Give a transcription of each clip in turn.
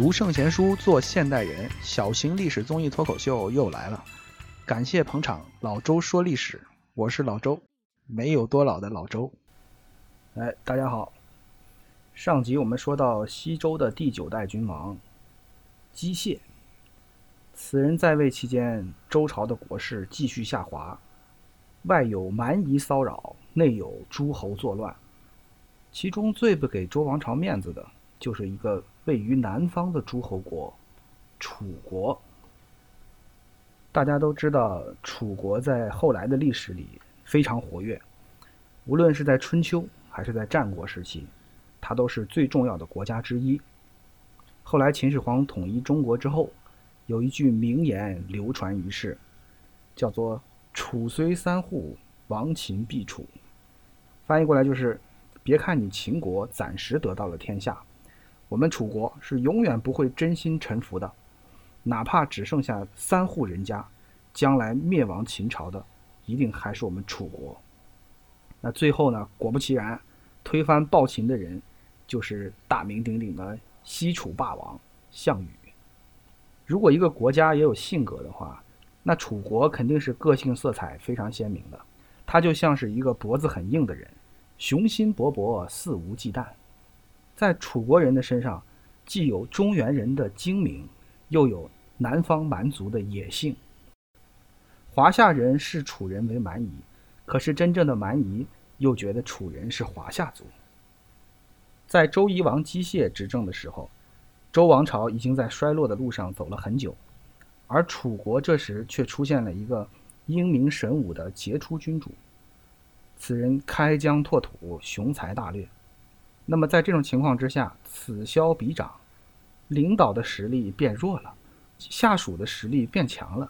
读圣贤书，做现代人，小型历史综艺脱口秀又来了。感谢捧场，老周说历史，我是老周，没有多老的老周。哎，大家好。上集我们说到西周的第九代君王姬燮，此人在位期间，周朝的国势继续下滑，外有蛮夷骚扰，内有诸侯作乱。其中最不给周王朝面子的，就是一个位于南方的诸侯国——楚国。大家都知道，楚国在后来的历史里非常活跃，无论是在春秋还是在战国时期，它都是最重要的国家之一。后来秦始皇统一中国之后，有一句名言流传于世，叫做“楚虽三户，亡秦必楚”。翻译过来就是。别看你秦国暂时得到了天下，我们楚国是永远不会真心臣服的，哪怕只剩下三户人家，将来灭亡秦朝的，一定还是我们楚国。那最后呢？果不其然，推翻暴秦的人，就是大名鼎鼎的西楚霸王项羽。如果一个国家也有性格的话，那楚国肯定是个性色彩非常鲜明的，他就像是一个脖子很硬的人。雄心勃勃，肆无忌惮，在楚国人的身上，既有中原人的精明，又有南方蛮族的野性。华夏人视楚人为蛮夷，可是真正的蛮夷又觉得楚人是华夏族。在周夷王姬谢执政的时候，周王朝已经在衰落的路上走了很久，而楚国这时却出现了一个英明神武的杰出君主。此人开疆拓土，雄才大略。那么在这种情况之下，此消彼长，领导的实力变弱了，下属的实力变强了。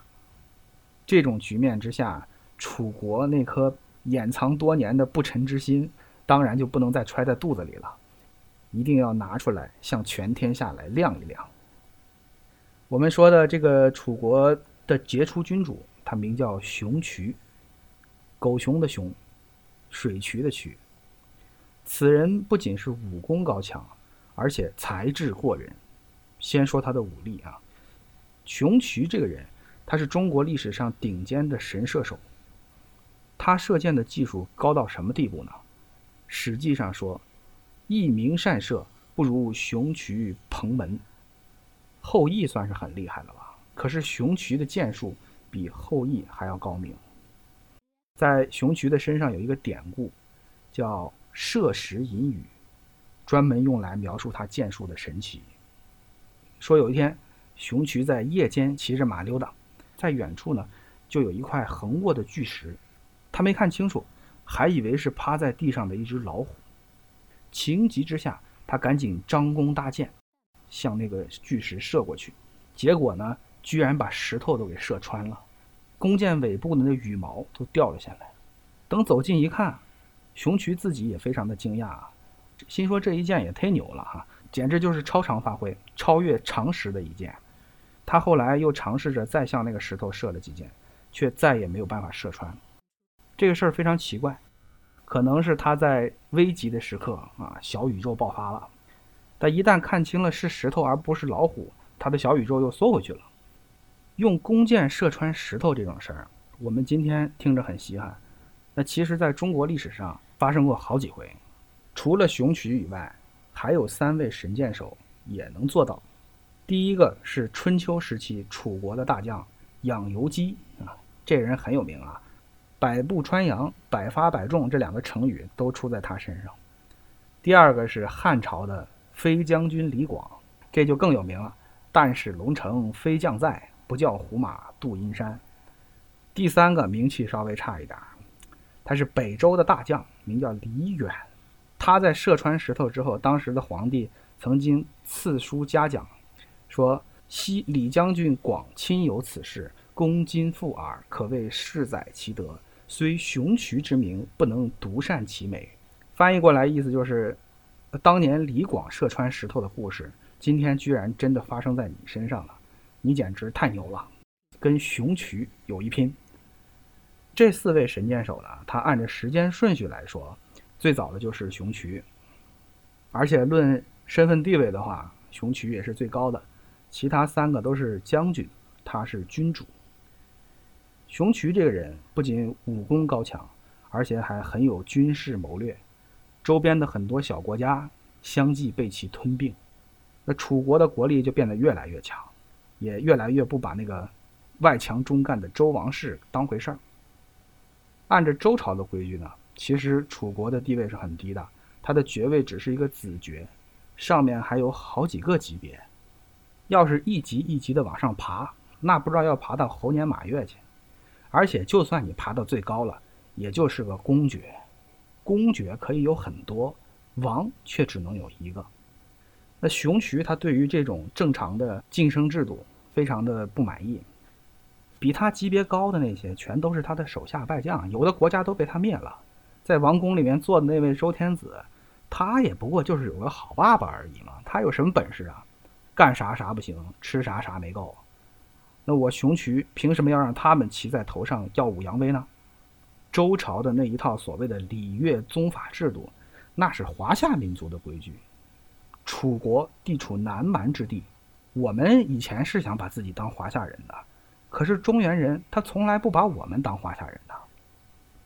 这种局面之下，楚国那颗掩藏多年的不臣之心，当然就不能再揣在肚子里了，一定要拿出来向全天下来亮一亮。我们说的这个楚国的杰出君主，他名叫熊渠，狗熊的熊。水渠的渠，此人不仅是武功高强，而且才智过人。先说他的武力啊，熊渠这个人，他是中国历史上顶尖的神射手。他射箭的技术高到什么地步呢？史记上说，一鸣善射，不如熊渠彭门。后羿算是很厉害了吧？可是熊渠的箭术比后羿还要高明。在熊渠的身上有一个典故，叫“射石隐语”，专门用来描述他剑术的神奇。说有一天，熊渠在夜间骑着马溜达，在远处呢，就有一块横卧的巨石，他没看清楚，还以为是趴在地上的一只老虎。情急之下，他赶紧张弓搭箭，向那个巨石射过去，结果呢，居然把石头都给射穿了。弓箭尾部的那羽毛都掉了下来。等走近一看，熊渠自己也非常的惊讶啊，心说这一箭也忒牛了哈，简直就是超常发挥，超越常识的一箭。他后来又尝试着再向那个石头射了几箭，却再也没有办法射穿。这个事儿非常奇怪，可能是他在危急的时刻啊，小宇宙爆发了。但一旦看清了是石头而不是老虎，他的小宇宙又缩回去了。用弓箭射穿石头这种事儿，我们今天听着很稀罕。那其实，在中国历史上发生过好几回。除了熊渠以外，还有三位神箭手也能做到。第一个是春秋时期楚国的大将养由基啊，这人很有名啊，“百步穿杨”“百发百中”这两个成语都出在他身上。第二个是汉朝的飞将军李广，这就更有名了，“但使龙城飞将在”。不叫胡马度阴山。第三个名气稍微差一点，他是北周的大将，名叫李远。他在射穿石头之后，当时的皇帝曾经赐书嘉奖，说：“昔李将军广亲有此事，恭今复耳，可谓世载其德。虽雄渠之名，不能独善其美。”翻译过来意思就是，当年李广射穿石头的故事，今天居然真的发生在你身上了。你简直太牛了，跟熊渠有一拼。这四位神箭手呢，他按照时间顺序来说，最早的就是熊渠，而且论身份地位的话，熊渠也是最高的，其他三个都是将军，他是君主。熊渠这个人不仅武功高强，而且还很有军事谋略，周边的很多小国家相继被其吞并，那楚国的国力就变得越来越强，也越来越不把那个外强中干的周王室当回事儿。按照周朝的规矩呢，其实楚国的地位是很低的，他的爵位只是一个子爵。上面还有好几个级别，要是一级一级的往上爬，那不知道要爬到猴年马月去。而且，就算你爬到最高了，也就是个公爵。公爵可以有很多，王却只能有一个。那熊渠他对于这种正常的晋升制度非常的不满意，比他级别高的那些全都是他的手下败将，有的国家都被他灭了。在王宫里面坐的那位周天子。他也不过就是有个好爸爸而已嘛，他有什么本事啊？干啥啥不行，吃啥啥没够。那我熊渠凭什么要让他们骑在头上耀武扬威呢？周朝的那一套所谓的礼乐宗法制度，那是华夏民族的规矩。楚国地处南蛮之地，我们以前是想把自己当华夏人的，可是中原人他从来不把我们当华夏人的。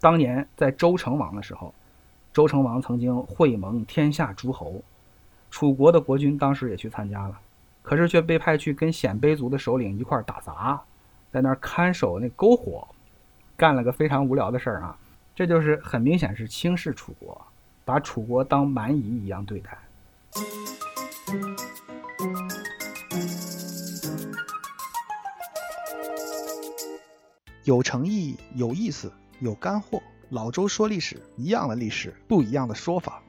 当年在周成王的时候。周成王曾经会盟天下诸侯，楚国的国君当时也去参加了，可是却被派去跟鲜卑族的首领一块打杂，在那儿看守那篝火，干了个非常无聊的事儿啊！这就是很明显是轻视楚国，把楚国当蛮夷一样对待。有诚意，有意思，有干货。老周说历史，一样的历史，不一样的说法。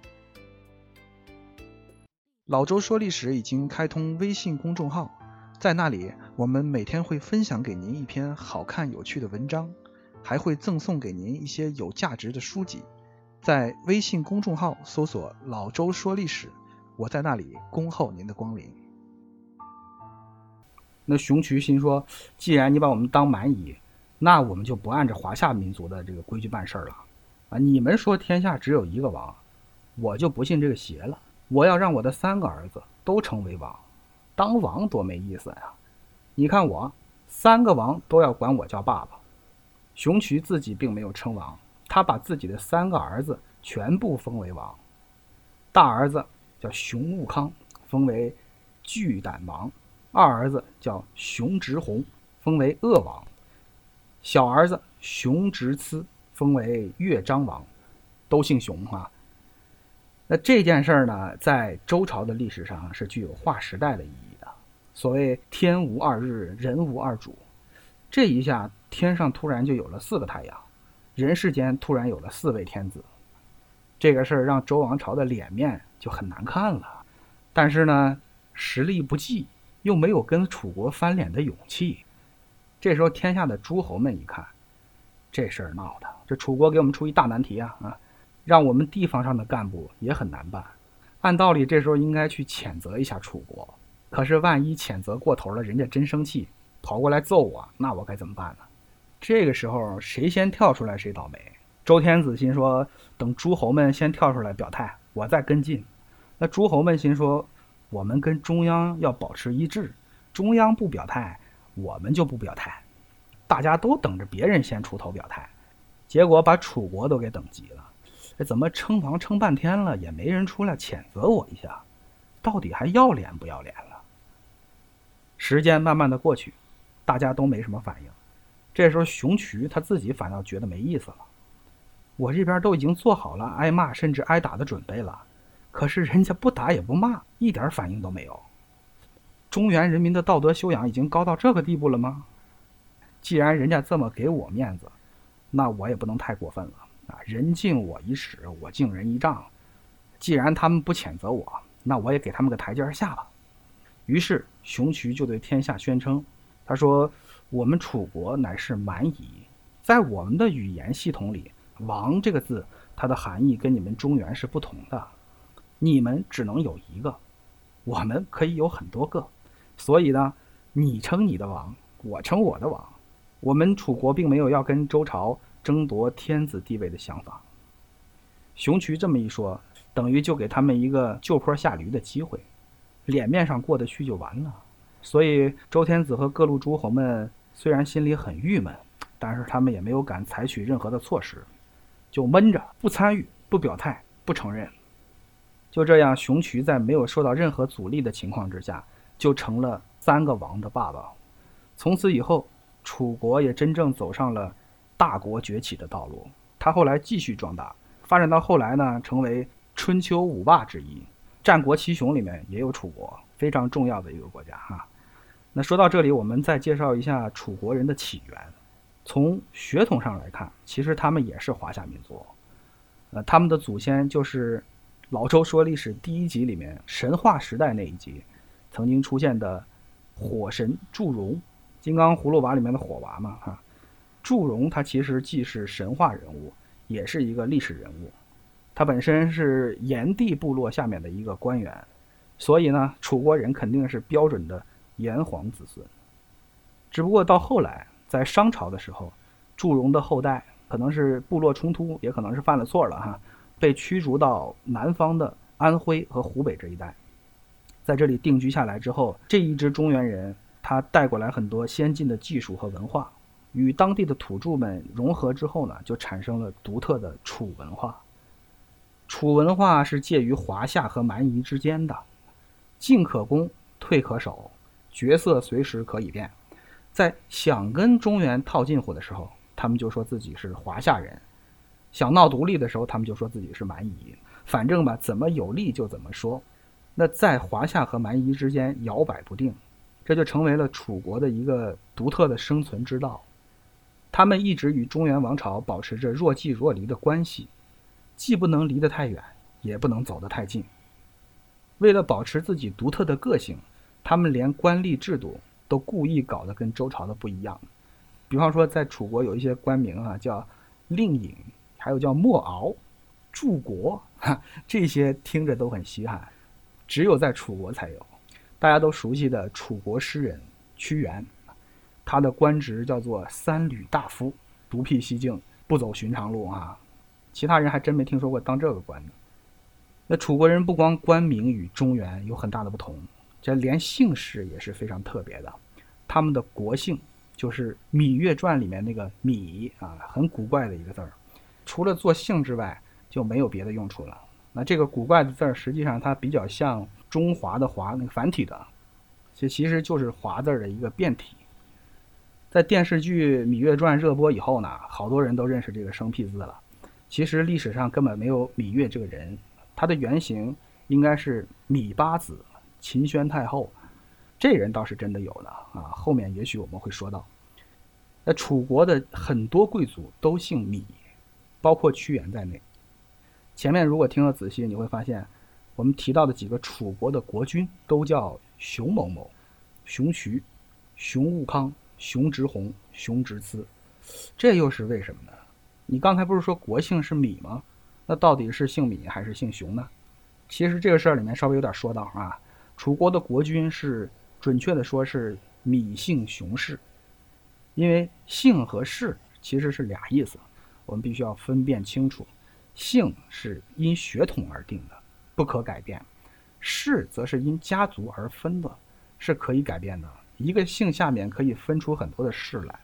老周说历史已经开通微信公众号，在那里我们每天会分享给您一篇好看有趣的文章，还会赠送给您一些有价值的书籍。在微信公众号搜索“老周说历史”，我在那里恭候您的光临。那熊渠心说：“既然你把我们当蛮夷。”那我们就不按照华夏民族的这个规矩办事了，啊！你们说天下只有一个王，我就不信这个邪了。我要让我的三个儿子都成为王，当王多没意思呀！你看我三个王都要管我叫爸爸。熊渠自己并没有称王，他把自己的三个儿子全部封为王。大儿子叫熊悟康，封为巨胆王；二儿子叫熊直弘，封为恶王。小儿子熊直次封为乐章王，都姓熊啊。那这件事儿呢，在周朝的历史上是具有划时代的意义的。所谓“天无二日，人无二主”，这一下天上突然就有了四个太阳，人世间突然有了四位天子。这个事儿让周王朝的脸面就很难看了。但是呢，实力不济，又没有跟楚国翻脸的勇气。这时候，天下的诸侯们一看，这事儿闹的，这楚国给我们出一大难题啊！啊，让我们地方上的干部也很难办。按道理，这时候应该去谴责一下楚国。可是，万一谴责过头了，人家真生气，跑过来揍我，那我该怎么办呢？这个时候，谁先跳出来，谁倒霉。周天子心说，等诸侯们先跳出来表态，我再跟进。那诸侯们心说，我们跟中央要保持一致，中央不表态。我们就不表态，大家都等着别人先出头表态，结果把楚国都给等急了。哎，怎么称王称半天了，也没人出来谴责我一下？到底还要脸不要脸了？时间慢慢的过去，大家都没什么反应。这时候熊渠他自己反倒觉得没意思了。我这边都已经做好了挨骂甚至挨打的准备了，可是人家不打也不骂，一点反应都没有。中原人民的道德修养已经高到这个地步了吗？既然人家这么给我面子，那我也不能太过分了啊！人敬我一尺，我敬人一丈。既然他们不谴责我，那我也给他们个台阶下吧。于是熊渠就对天下宣称：“他说，我们楚国乃是蛮夷，在我们的语言系统里，‘王’这个字，它的含义跟你们中原是不同的。你们只能有一个，我们可以有很多个。”所以呢，你称你的王，我称我的王，我们楚国并没有要跟周朝争夺天子地位的想法。熊渠这么一说，等于就给他们一个就坡下驴的机会。脸面上过得去就完了。所以周天子和各路诸侯们虽然心里很郁闷，但是他们也没有敢采取任何的措施，就闷着不参与、不表态、不承认。就这样，熊渠在没有受到任何阻力的情况之下，就成了三个王的爸爸。从此以后，楚国也真正走上了大国崛起的道路。他后来继续壮大，发展到后来呢，成为春秋五霸之一，战国七雄里面也有楚国，非常重要的一个国家哈。那说到这里，我们再介绍一下楚国人的起源。从血统上来看，其实他们也是华夏民族。呃，他们的祖先就是老周说历史第一集里面神话时代那一集曾经出现的火神祝融，金刚葫芦娃里面的火娃嘛哈。祝融他其实既是神话人物，也是一个历史人物。他本身是炎帝部落下面的一个官员，所以呢，楚国人肯定是标准的。炎黄子孙，只不过到后来，在商朝的时候，祝融的后代可能是部落冲突，也可能是犯了错了哈，被驱逐到南方的安徽和湖北这一带，在这里定居下来之后，这一支中原人他带过来很多先进的技术和文化，与当地的土著们融合之后呢，就产生了独特的楚文化。楚文化是介于华夏和蛮夷之间的，进可攻，退可守。角色随时可以变，在想跟中原套近乎的时候，他们就说自己是华夏人；想闹独立的时候，他们就说自己是蛮夷。反正吧，怎么有利就怎么说。那在华夏和蛮夷之间摇摆不定，这就成为了楚国的一个独特的生存之道。他们一直与中原王朝保持着若即若离的关系，既不能离得太远，也不能走得太近。为了保持自己独特的个性。他们连官吏制度都故意搞得跟周朝的不一样，比方说在楚国有一些官名啊，叫令尹，还有叫莫敖、柱国，这些听着都很稀罕，只有在楚国才有。大家都熟悉的楚国诗人屈原，他的官职叫做三闾大夫，独辟蹊径，不走寻常路啊。其他人还真没听说过当这个官的。那楚国人不光官名与中原有很大的不同。这连姓氏也是非常特别的，他们的国姓就是《芈月传》里面那个“芈”啊，很古怪的一个字儿，除了做姓之外就没有别的用处了。那这个古怪的字儿，实际上它比较像中华的“华”那个繁体的，这其实就是“华”字的一个变体。在电视剧《芈月传》热播以后呢，好多人都认识这个生僻字了。其实历史上根本没有芈月这个人，他的原型应该是芈八子。秦宣太后，这人倒是真的有的啊，后面也许我们会说到。那楚国的很多贵族都姓芈，包括屈原在内。前面如果听得仔细，你会发现，我们提到的几个楚国的国君都叫熊某某、熊渠、熊悟康、熊直红、熊直次，这又是为什么呢？你刚才不是说国姓是芈吗？那到底是姓芈还是姓熊呢？其实这个事儿里面稍微有点说道啊。楚国的国君是，准确的说是芈姓熊氏，因为姓和氏其实是俩意思，我们必须要分辨清楚。姓是因血统而定的，不可改变；氏则是因家族而分的，是可以改变的。一个姓下面可以分出很多的氏来。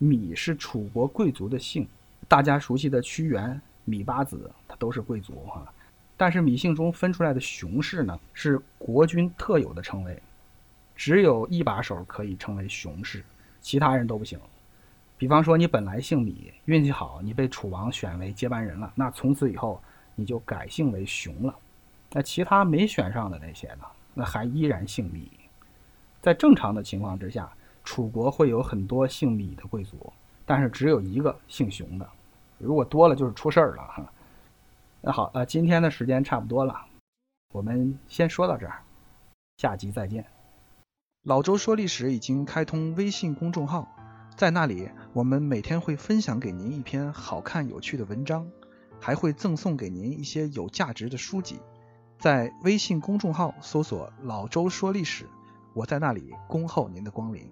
芈是楚国贵族的姓，大家熟悉的屈原、芈八子，他都是贵族哈。但是芈姓中分出来的熊氏呢，是国君特有的称谓，只有一把手可以称为熊氏，其他人都不行。比方说，你本来姓米，运气好，你被楚王选为接班人了，那从此以后你就改姓为熊了。那其他没选上的那些呢，那还依然姓米。在正常的情况之下，楚国会有很多姓米的贵族，但是只有一个姓熊的，如果多了就是出事儿了哈。那好，呃，今天的时间差不多了，我们先说到这儿，下集再见。老周说历史已经开通微信公众号，在那里我们每天会分享给您一篇好看有趣的文章，还会赠送给您一些有价值的书籍。在微信公众号搜索“老周说历史”，我在那里恭候您的光临。